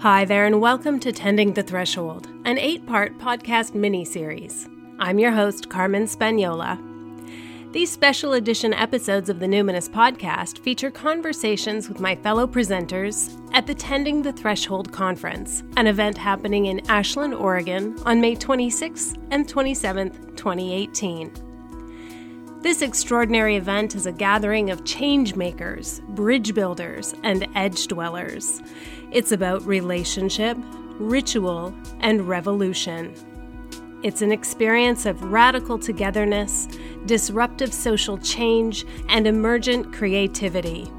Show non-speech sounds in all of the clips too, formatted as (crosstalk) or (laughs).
Hi there, and welcome to Tending the Threshold, an eight part podcast mini series. I'm your host, Carmen Spagnola. These special edition episodes of the Numinous podcast feature conversations with my fellow presenters at the Tending the Threshold Conference, an event happening in Ashland, Oregon on May 26th and 27th, 2018. This extraordinary event is a gathering of change makers, bridge builders, and edge dwellers. It's about relationship, ritual, and revolution. It's an experience of radical togetherness, disruptive social change, and emergent creativity.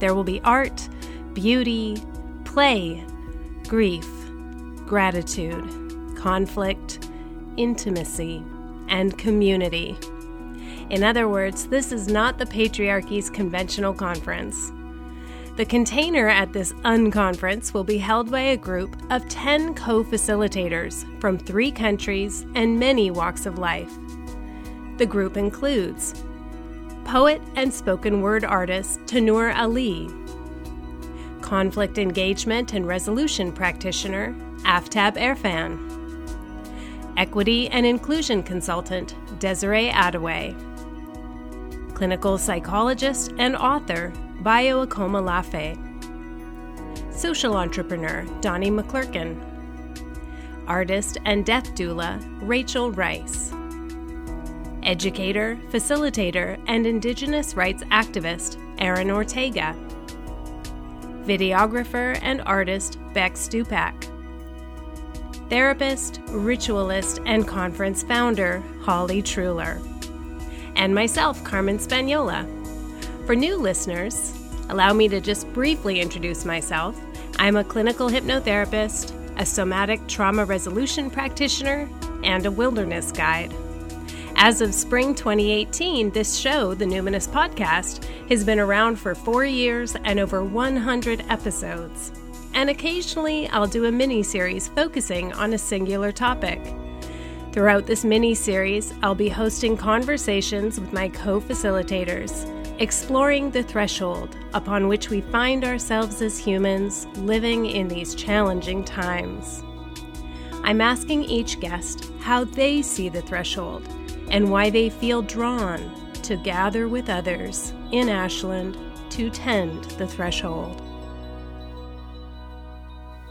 There will be art, beauty, play, grief, gratitude, conflict, intimacy, and community. In other words, this is not the patriarchy's conventional conference. The container at this unconference will be held by a group of 10 co facilitators from three countries and many walks of life. The group includes poet and spoken word artist Tannur Ali, conflict engagement and resolution practitioner Aftab Erfan, equity and inclusion consultant Desiree Adaway clinical psychologist and author Bayo Akomolafe, social entrepreneur Donnie Maclurcan, artist and death doula Rachael Rice, educator, facilitator, and Indigenous rights activist Aaron Ortega, videographer and artist Bec Stupak, therapist, ritualist, and conference founder Holly Truhlar and myself, Carmen Spagnola. For new listeners, allow me to just briefly introduce myself. I'm a clinical hypnotherapist, a somatic trauma resolution practitioner, and a wilderness guide. As of spring 2018, this show, the Numinous Podcast, has been around for four years and over 100 episodes. And occasionally, I'll do a mini series focusing on a singular topic. Throughout this mini series, I'll be hosting conversations with my co facilitators, exploring the threshold upon which we find ourselves as humans living in these challenging times. I'm asking each guest how they see the threshold and why they feel drawn to gather with others in Ashland to tend the threshold.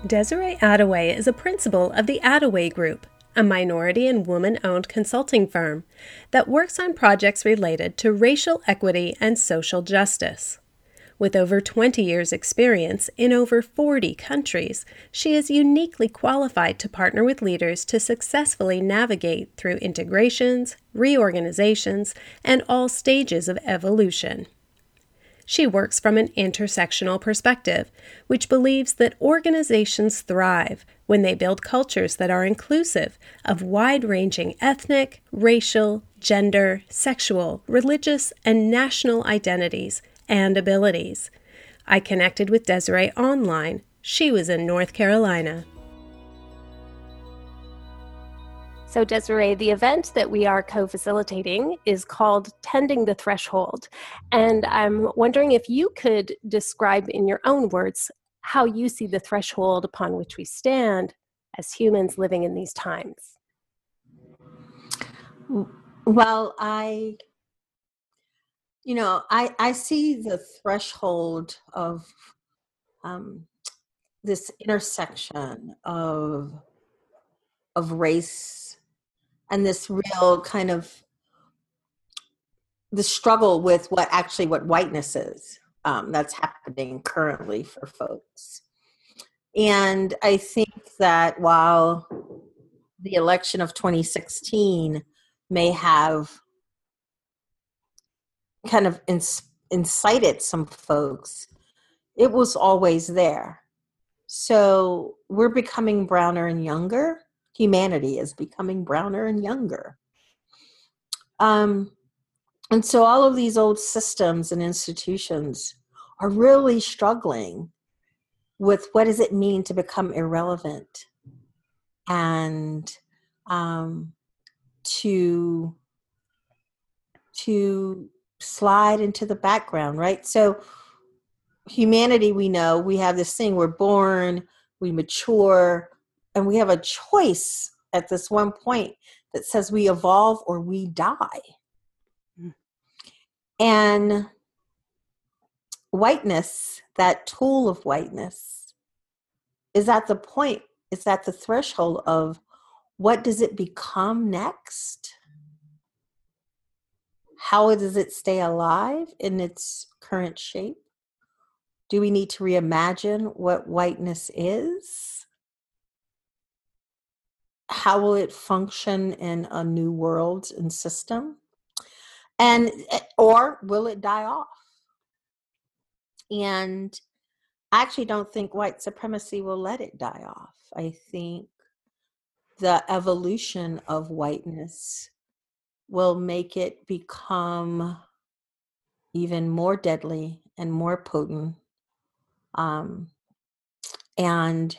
Desiree Adaway is a principal of the Adaway Group a minority and woman owned consulting firm that works on projects related to racial equity and social justice. With over 20 years' experience in over 40 countries, she is uniquely qualified to partner with leaders to successfully navigate through integrations, reorganizations, and all stages of evolution. She works from an intersectional perspective, which believes that organizations thrive when they build cultures that are inclusive of wide ranging ethnic, racial, gender, sexual, religious, and national identities and abilities. I connected with Desiree online. She was in North Carolina. So, Desiree, the event that we are co facilitating is called Tending the Threshold. And I'm wondering if you could describe in your own words how you see the threshold upon which we stand as humans living in these times. Well, I, you know, I, I see the threshold of um, this intersection of of race and this real kind of the struggle with what actually what whiteness is um, that's happening currently for folks. And i think that while the election of 2016 may have kind of incited some folks it was always there. So we're becoming browner and younger humanity is becoming browner and younger. Um, and so all of these old systems and institutions are really struggling with what does it mean to become irrelevant and um, to to slide into the background right so humanity we know we have this thing we're born we mature, and we have a choice at this one point that says we evolve or we die. Mm. And whiteness, that tool of whiteness, is at the point, it's at the threshold of what does it become next? How does it stay alive in its current shape? Do we need to reimagine what whiteness is? How will it function in a new world and system? And eh, or will it die off? And I actually don't think white supremacy will let it die off. I think the evolution of whiteness will make it become even more deadly and more potent. Um, and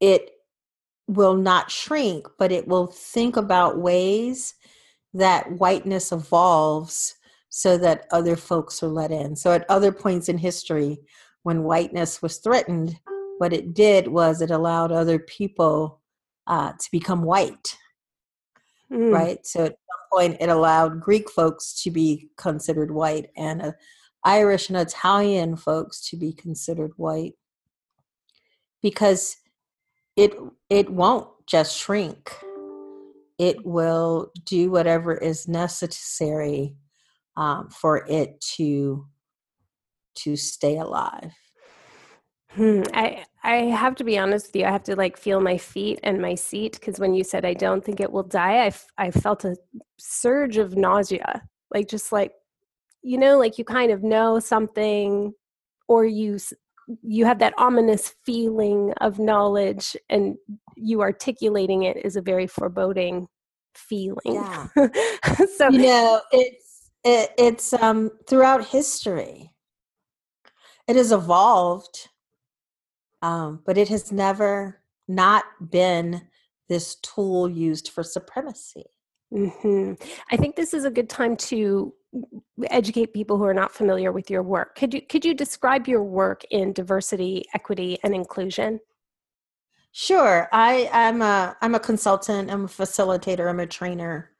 it will not shrink, but it will think about ways that whiteness evolves so that other folks are let in. So, at other points in history, when whiteness was threatened, what it did was it allowed other people uh, to become white, mm. right? So, at some point, it allowed Greek folks to be considered white and uh, Irish and Italian folks to be considered white because it it won't just shrink it will do whatever is necessary um, for it to to stay alive. Hmm. I I have to be honest with you. I have to like feel my feet and my seat because when you said I don't think it will die, I, f- I felt a surge of nausea. Like just like you know, like you kind of know something, or you you have that ominous feeling of knowledge, and you articulating it is a very foreboding feeling. Yeah. (laughs) so you know, it's it, it's um, throughout history. It has evolved, um, but it has never not been this tool used for supremacy. Mm-hmm. I think this is a good time to educate people who are not familiar with your work. Could you could you describe your work in diversity, equity, and inclusion? Sure. I am a I'm a consultant. I'm a facilitator. I'm a trainer.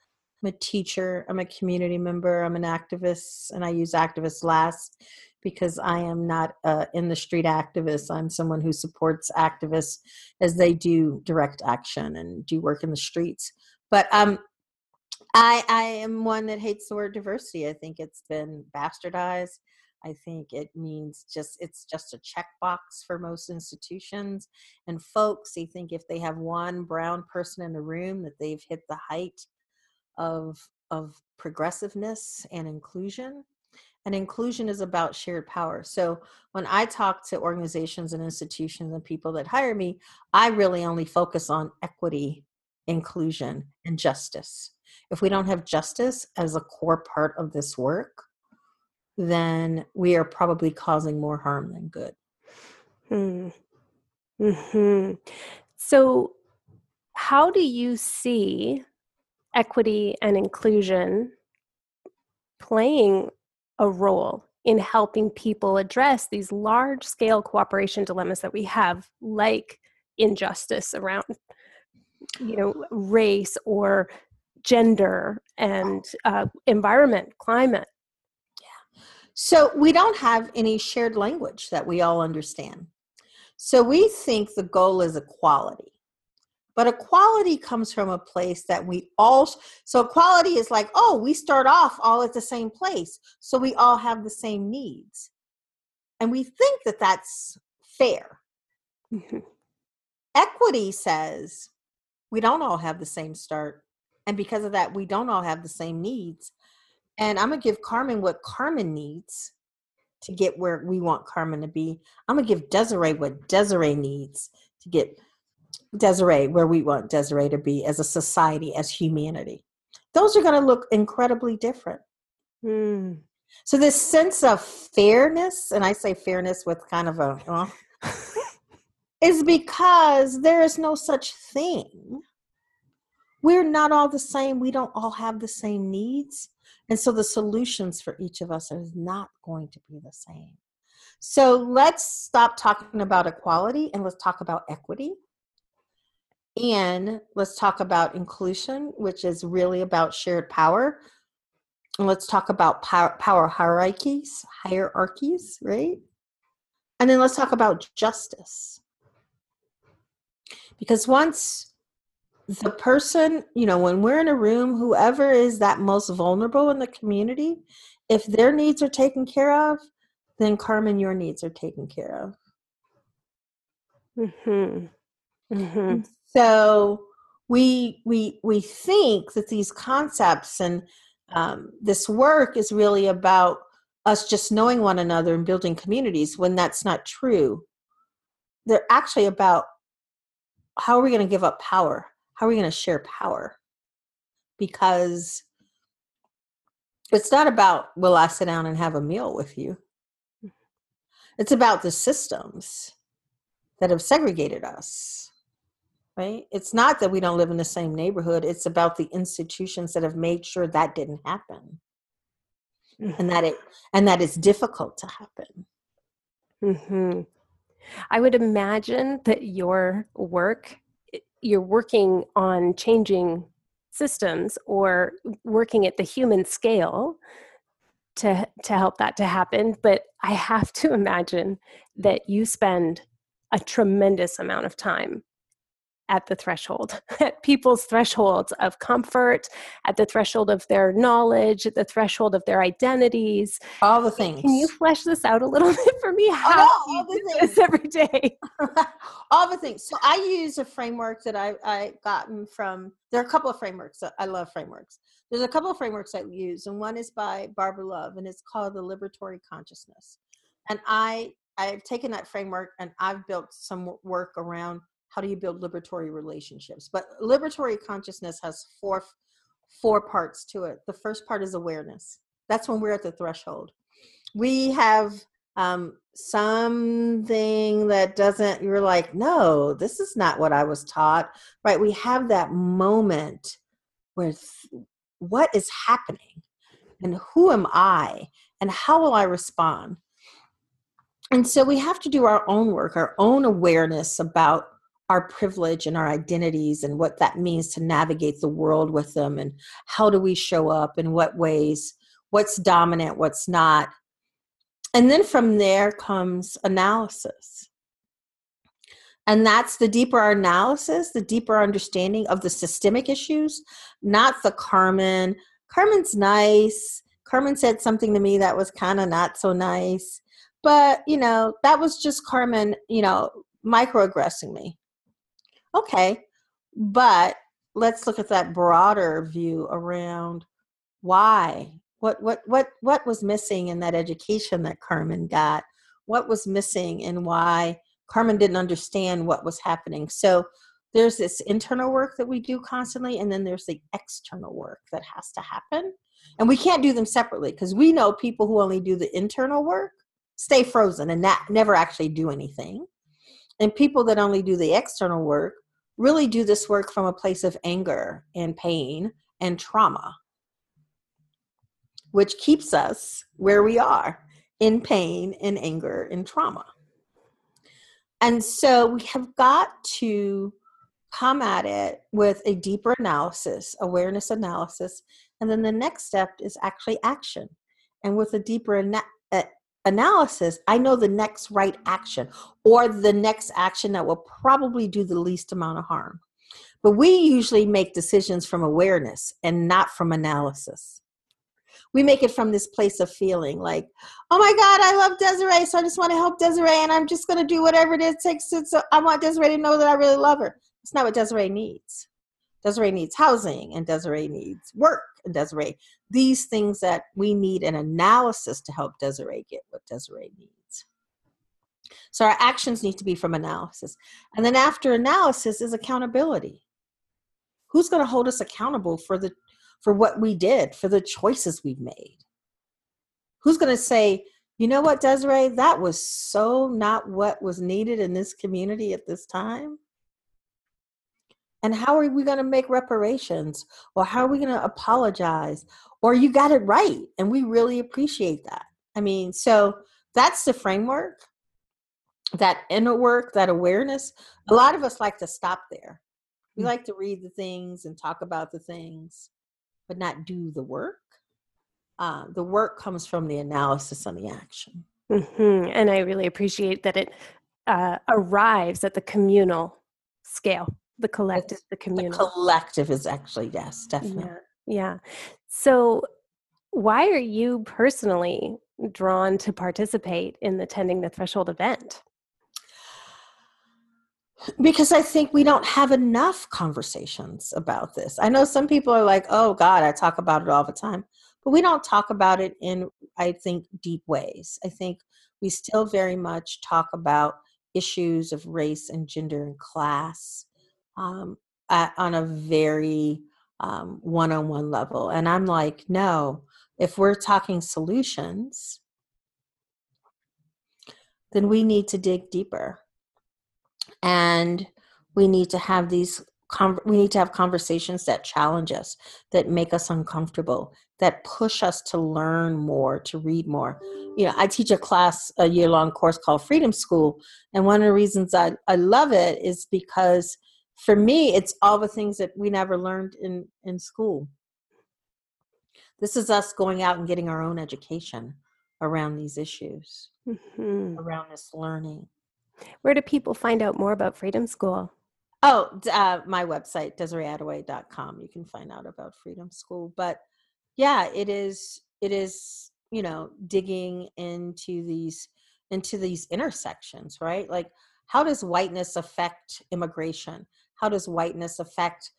I'm a teacher, I'm a community member, I'm an activist, and I use activist last because I am not uh, in the street activist. I'm someone who supports activists as they do direct action and do work in the streets. But um, I, I am one that hates the word diversity. I think it's been bastardized. I think it means just it's just a checkbox for most institutions and folks. They think if they have one brown person in the room that they've hit the height of of progressiveness and inclusion and inclusion is about shared power so when i talk to organizations and institutions and people that hire me i really only focus on equity inclusion and justice if we don't have justice as a core part of this work then we are probably causing more harm than good hmm. hmm so how do you see equity and inclusion playing a role in helping people address these large scale cooperation dilemmas that we have like injustice around you know race or gender and uh, environment climate. Yeah. So we don't have any shared language that we all understand. So we think the goal is equality. But equality comes from a place that we all so equality is like oh we start off all at the same place so we all have the same needs. And we think that that's fair. Mm-hmm. equity says we don't all have the same start and because of that we don't all have the same needs and i'm going to give carmen what carmen needs to get where we want carmen to be i'm going to give desiree what desiree needs to get Desiree, where we want Desiree to be as a society, as humanity. Those are going to look incredibly different. Mm. So, this sense of fairness, and I say fairness with kind of a, uh, (laughs) is because there is no such thing. We're not all the same. We don't all have the same needs. And so the solutions for each of us are not going to be the same. So let's stop talking about equality and let's talk about equity. And let's talk about inclusion, which is really about shared power. And let's talk about power, power hierarchies, hierarchies, right? And then let's talk about justice. Because once the person, you know, when we're in a room, whoever is that most vulnerable in the community, if their needs are taken care of, then Carmen, your needs are taken care of. Mm-hmm. Mm-hmm. So we we we think that these concepts and um, this work is really about us just knowing one another and building communities when that's not true. They're actually about how are we going to give up power? How are we going to share power? Because it's not about, will I sit down and have a meal with you? It's about the systems that have segregated us, right? It's not that we don't live in the same neighborhood, it's about the institutions that have made sure that didn't happen. Mm-hmm. And that it and that it's difficult to happen. Mm-hmm. I would imagine that your work, you're working on changing systems or working at the human scale to to help that to happen. But i have to (laughs) imagine that you spend a tremendous amount of time at the threshold, (laughs) at people's thresholds of comfort, at the threshold of their knowledge, at the threshold of their identities. All the things. Can you flesh this out a little (laughs) bit for me? Oh, How oh, all the things. every day? (laughs) all the things. So I use a framework that I I gotten from. There are a couple of frameworks. Uh, I love frameworks. There's a couple of frameworks I use, and one is by Barbara Love, and it's called the Liberatory Consciousness. And I I've taken that framework and I've built some work around how do you build liberatory relationships? But liberatory consciousness has four four parts to it. The first part is awareness. That's when we're at the threshold. We have um, something that doesn't you're like no this is not what i was taught right? We have that moment with what is happening? And who am i? And how will i respond? And so we have to do our own work our own awareness about our privilege and our identities and what that means to navigate the world with them and how do we show up in what ways what's dominant what's not. And then from there comes analysis. And that's the deeper our analysis the deeper understanding of the systemic issues not the carmen carmen's nice. Carmen said something to me that was kind of not so nice. But you know that was just carmen you know microaggressing me Okay, but let's look at that broader view around why what what what what was missing in that education that Carmen got? What was missing and why Carmen didn't understand what was happening? So there's this internal work that we do constantly and then there's the external work that has to happen and we can't do them separately because we know people who only do the internal work stay frozen and that never actually do anything and people that only do the external work really do this work from a place of anger and pain and trauma, which keeps us where we are in pain and anger and trauma. And so we have got to come at it with a deeper analysis, awareness analysis. And then the next step is actually action. And with a deeper ana- uh, analysis, I know the next right action or the next action that will probably do the least amount of harm. But we usually make decisions from awareness and not from analysis. We make it from this place of feeling like, oh my God, I love Desiree, so I just want to help Desiree, and I'm just going to do whatever it takes. To, so I want Desiree to know that I really love her. It's not what Desiree needs. Desiree needs housing, and Desiree needs work, Desiree these things that we need an analysis to help Desiree get what Desiree needs. So our actions need to be from analysis. And then after analysis is accountability. Who's going to hold us accountable for the for what we did, for the choices we've made? Who's going to say, you know what, Desiree, that was so not what was needed in this community at this time? And how are we going to make reparations? Or how are we going to apologize? Or you got it right. And we really appreciate that. I mean, so that's the framework that inner work that awareness a lot of us like to stop there we Mm. like to read the things and talk about the things but not do the work uh, the work comes from the analysis and the action hmm And I really appreciate that it uh, arrives at the communal scale, the collective, the the collective is actually yes definitely Yeah. Yeah. So, why are you personally drawn to participate in the Tending the Threshold event? because I think we don't have enough conversations about this. I know some people are like, oh God, I talk about it all the time. But we don't talk about it in, I think, deep ways. I think we still very much talk about issues of race and gender and class um, at, on a very one on one level. And I'm like, no, if we're talking solutions, then we need to dig deeper and we need to have these we need to have conversations that challenge us that make us uncomfortable that push us to learn more to read more you know i teach a class a year long course called freedom school and one of the reasons I, I love it is because for me it's all the things that we never learned in in school this is us going out and getting our own education around these issues Mhm. around this learning Where do people find out more about Freedom School? Oh, uh, my website, DesireeAdaway.com. You can find out about Freedom School. But yeah, it is, it is, you know, digging into these, into these intersections, right? Like, how does whiteness affect immigration? How does whiteness affect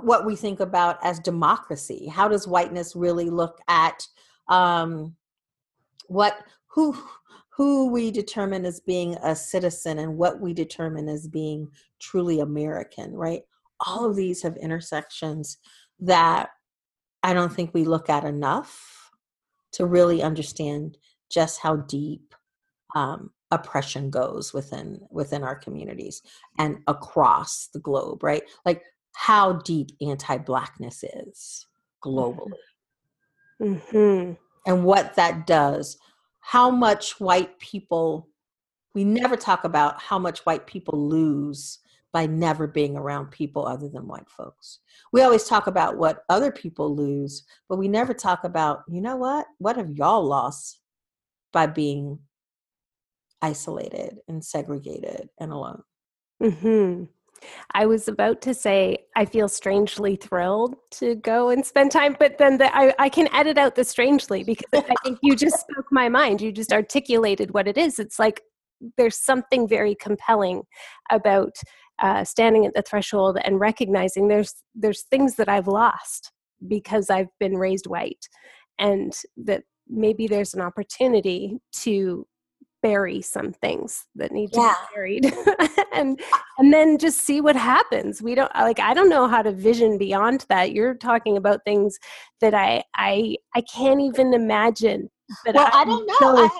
what we think about as democracy? How does whiteness really look at um, what, who, who we determine as being a citizen and what we determine as being truly American, right? All of these have intersections that I don't think we look at enough to really understand just how deep um, oppression goes within within our communities and across the globe, right? Like how deep anti-blackness is globally. Hmm and what that does how much white people we never talk about how much white people lose by never being around people other than white folks. We always talk about what other people lose but we never talk about you know what? What have y'all lost by being isolated and segregated and alone hmm I was about to say I feel strangely thrilled to go and spend time, but then the, I, I can edit out the strangely because I think you just spoke my mind. You just articulated what it is. It's like there's something very compelling about uh, standing at the threshold and recognizing there's there's things that I've lost because I've been raised white, and that maybe there's an opportunity to bury some things that need to Yeah. be buried. (laughs) And and then just see what happens. We don't like i don't know how to vision beyond that. You're talking about things that i i i can't even imagine but well i don't know. so I have,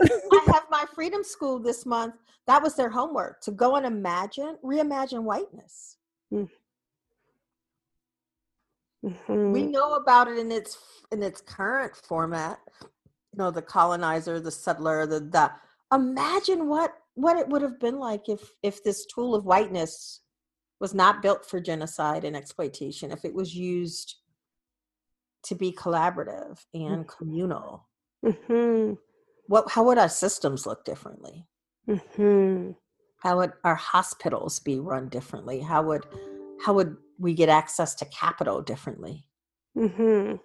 my, I (laughs) have my freedom school this month. That was their homework to go and imagine reimagine whiteness. We Mhm. know about it in its in its current format. You know the colonizer the settler the the imagine what what it would have been like if if this tool of whiteness was not built for genocide and exploitation if it was used to be collaborative and communal Mhm. what how would our systems look differently Mhm. how would our hospitals be run differently how would how would we get access to capital differently mm-hmm.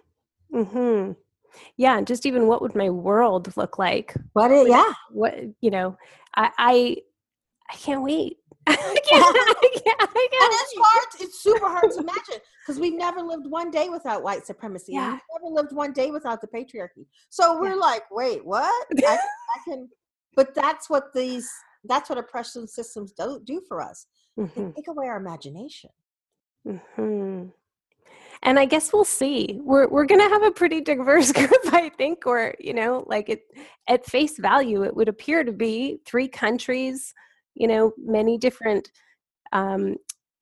Mhm. Yeah, and just even what would my world look like? what it, yeah What you know, I I, I can't wait. (laughs) I (laughs) can't, I can't, I and can't it's hard it's super hard to (laughs) imagine because we've never lived one day without white supremacy Yeah. we've never lived one day without the patriarchy so we're Yeah. like wait what I, I can but that's what these that's what oppression systems do, do for us they Mhm. take away our imagination Mhm. And I guess we'll see. We're we're gonna have a pretty diverse (laughs) group, I think. Or you know, like it at face value, it would appear to be three countries. You know, many different um,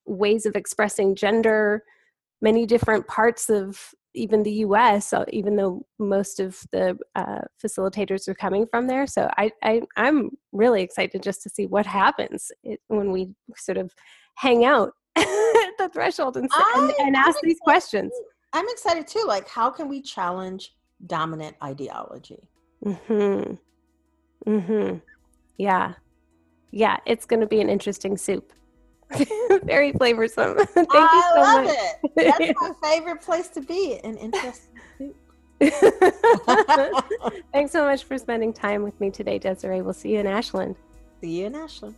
ways of expressing gender, many different parts of even the US, uh, even though most of the uh, facilitators are coming from there. So I, I, am really excited just to see what happens when we sort of hang out (laughs) the threshold and, I, and, and ask these questions. I'm excited too. Like, how can we challenge dominant ideology? Hmm. Hmm. Yeah. Yeah. It's going to be an interesting soup. (laughs) Very flavorsome. (laughs) Thank I you so love much. it. That's my favorite place to be. An interesting soup. Thanks so much for spending time with me today, Desiree. We'll see you in Ashland. See you in Ashland.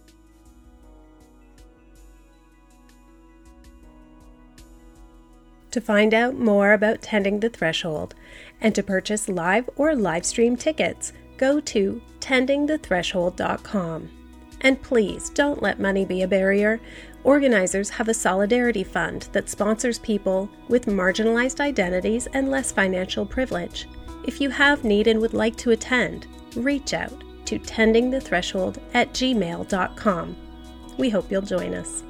To find out more about Tending the Threshold and to purchase live or live stream tickets, go to tendingthethreshold.com. And please don't let money be a barrier. Organizers have a solidarity fund that sponsors people with marginalized identities and less financial privilege. If you have need and would like to attend, reach out to tendingthethreshold at gmail.com. We hope you'll join us.